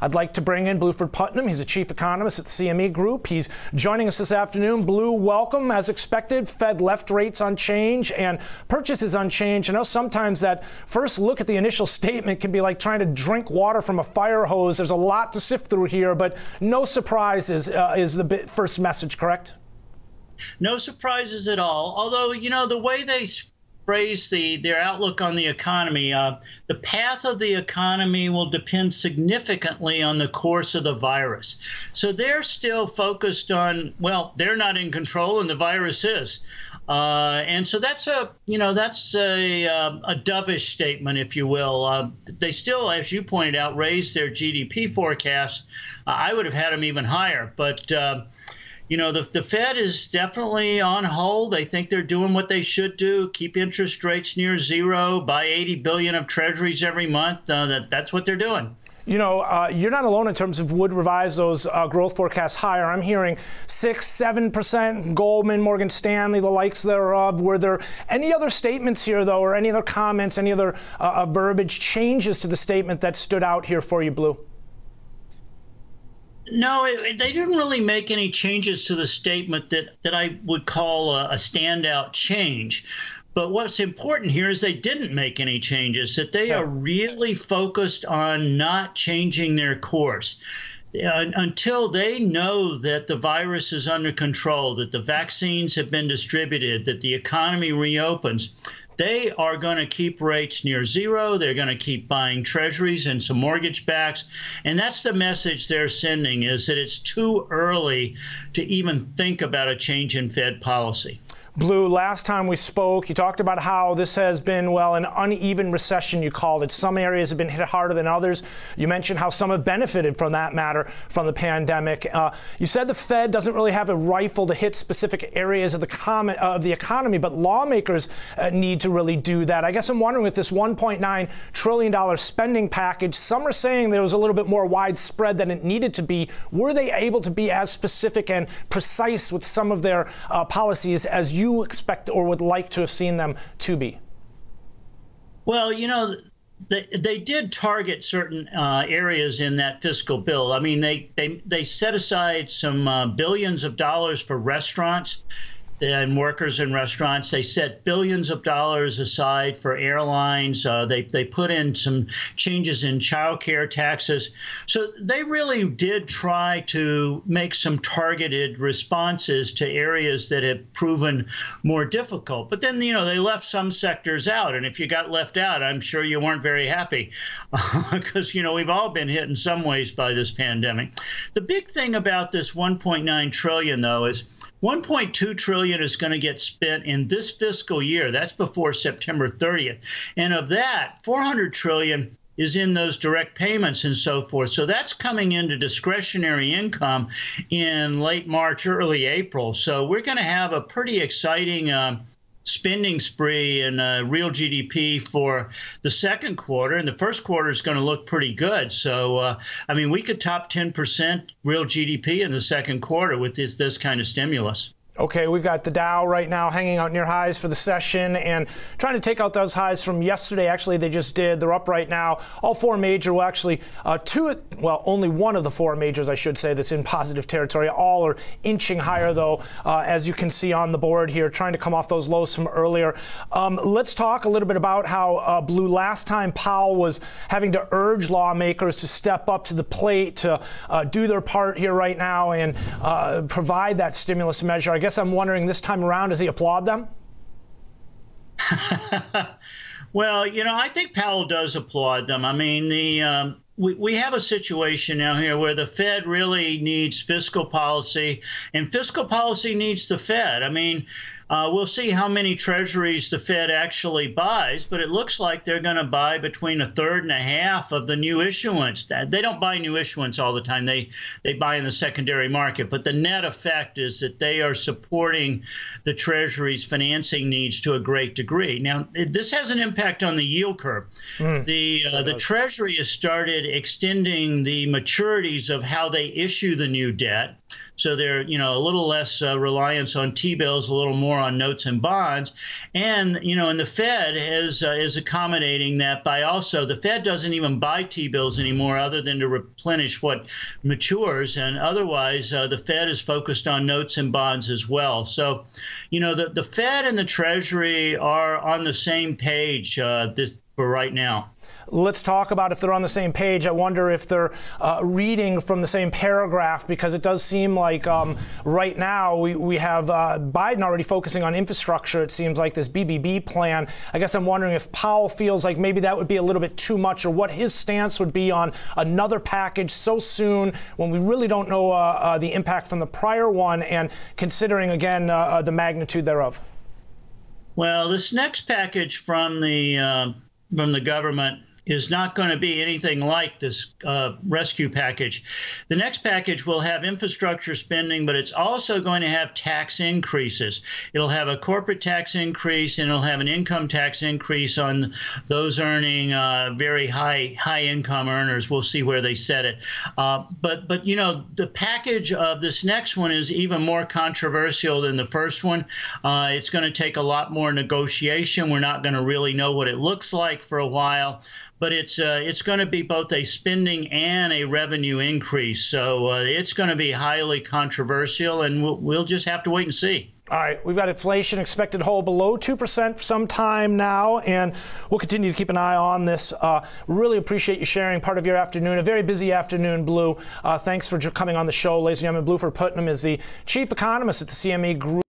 I'd like to bring in Bluford Putnam. He's a chief economist at the CME Group. He's joining us this afternoon. Blue, welcome. As expected, Fed left rates unchanged and purchases unchanged. I know sometimes that first look at the initial statement can be like trying to drink water from a fire hose. There's a lot to sift through here, but no surprises uh, is the first message, correct? No surprises at all. Although, you know, the way they phrase the their outlook on the economy, uh, the path of the economy will depend significantly on the course of the virus. So they're still focused on, well, they're not in control and the virus is. Uh, and so that's a, you know, that's a, um, a dovish statement, if you will. Uh, they still, as you pointed out, raised their GDP forecast. Uh, I would have had them even higher, but uh, you know, the, the Fed is definitely on hold. They think they're doing what they should do: keep interest rates near zero, buy 80 billion of Treasuries every month. Uh, that that's what they're doing. You know, uh, you're not alone in terms of would revise those uh, growth forecasts higher. I'm hearing six, seven percent. Goldman, Morgan Stanley, the likes thereof. Were there any other statements here, though, or any other comments, any other uh, uh, verbiage changes to the statement that stood out here for you, Blue? No, it, they didn't really make any changes to the statement that, that I would call a, a standout change. But what's important here is they didn't make any changes, that they are really focused on not changing their course. Uh, until they know that the virus is under control, that the vaccines have been distributed, that the economy reopens, they are going to keep rates near zero. They're going to keep buying treasuries and some mortgage backs. And that's the message they're sending is that it's too early to even think about a change in Fed policy. Blue, last time we spoke, you talked about how this has been, well, an uneven recession, you called it. Some areas have been hit harder than others. You mentioned how some have benefited from that matter from the pandemic. Uh, you said the Fed doesn't really have a rifle to hit specific areas of the, com- of the economy, but lawmakers uh, need to really do that. I guess I'm wondering with this $1.9 trillion spending package, some are saying it was a little bit more widespread than it needed to be. Were they able to be as specific and precise with some of their uh, policies as you you expect or would like to have seen them to be? Well, you know, they, they did target certain uh, areas in that fiscal bill. I mean, they, they, they set aside some uh, billions of dollars for restaurants and workers in restaurants. They set billions of dollars aside for airlines. Uh, they, they put in some changes in child care taxes. So they really did try to make some targeted responses to areas that had proven more difficult. But then, you know, they left some sectors out. And if you got left out, I'm sure you weren't very happy because, you know, we've all been hit in some ways by this pandemic. The big thing about this 1.9 trillion, though, is 1.2 trillion is going to get spent in this fiscal year. That's before September 30th. And of that, 400 trillion is in those direct payments and so forth. So that's coming into discretionary income in late March, early April. So we're going to have a pretty exciting um, spending spree and uh, real GDP for the second quarter, and the first quarter is going to look pretty good. So, uh, I mean, we could top 10% real GDP in the second quarter with this this kind of stimulus. Okay, we've got the Dow right now hanging out near highs for the session and trying to take out those highs from yesterday. Actually, they just did. They're up right now. All four major, well, actually, uh, two, well, only one of the four majors, I should say, that's in positive territory. All are inching higher, though, uh, as you can see on the board here, trying to come off those lows from earlier. Um, let's talk a little bit about how uh, Blue last time Powell was having to urge lawmakers to step up to the plate to uh, do their part here right now and uh, provide that stimulus measure. I guess guess I'm wondering this time around, does he applaud them? well, you know, I think Powell does applaud them. I mean, the um, we, we have a situation now here where the Fed really needs fiscal policy, and fiscal policy needs the Fed. I mean, uh, we'll see how many treasuries the Fed actually buys, but it looks like they're going to buy between a third and a half of the new issuance. They don't buy new issuance all the time. They they buy in the secondary market, but the net effect is that they are supporting the treasury's financing needs to a great degree. Now, it, this has an impact on the yield curve. Mm. The uh, the treasury has started extending the maturities of how they issue the new debt So they're, you know, a little less uh, reliance on T-bills, a little more on notes and bonds. And, you know, and the Fed is, uh, is accommodating that by also, the Fed doesn't even buy T-bills anymore other than to replenish what matures. And otherwise, uh, the Fed is focused on notes and bonds as well. So, you know, the, the Fed and the Treasury are on the same page uh, this, for right now. Let's talk about if they're on the same page. I wonder if they're uh, reading from the same paragraph because it does seem like um, right now we, we have uh, Biden already focusing on infrastructure. It seems like this BBB plan. I guess I'm wondering if Powell feels like maybe that would be a little bit too much or what his stance would be on another package so soon when we really don't know uh, uh the impact from the prior one and considering again uh, uh, the magnitude thereof. Well, this next package from the from the government is not going to be anything like this uh, rescue package. The next package will have infrastructure spending, but it's also going to have tax increases. It'll have a corporate tax increase, and it'll have an income tax increase on those earning uh, very high high income earners. We'll see where they set it. Uh, but but you know the package of this next one is even more controversial than the first one. Uh, it's going to take a lot more negotiation. We're not going to really know what it looks like for a while but it's uh, it's going to be both a spending and a revenue increase. So uh, it's going to be highly controversial, and we'll, we'll just have to wait and see. All right, we've got inflation expected to hold below 2% for some time now, and we'll continue to keep an eye on this. Uh, really appreciate you sharing part of your afternoon, a very busy afternoon, Blue. Uh, thanks for coming on the show, ladies and gentlemen. Bluford Putnam is the chief economist at the CME Group.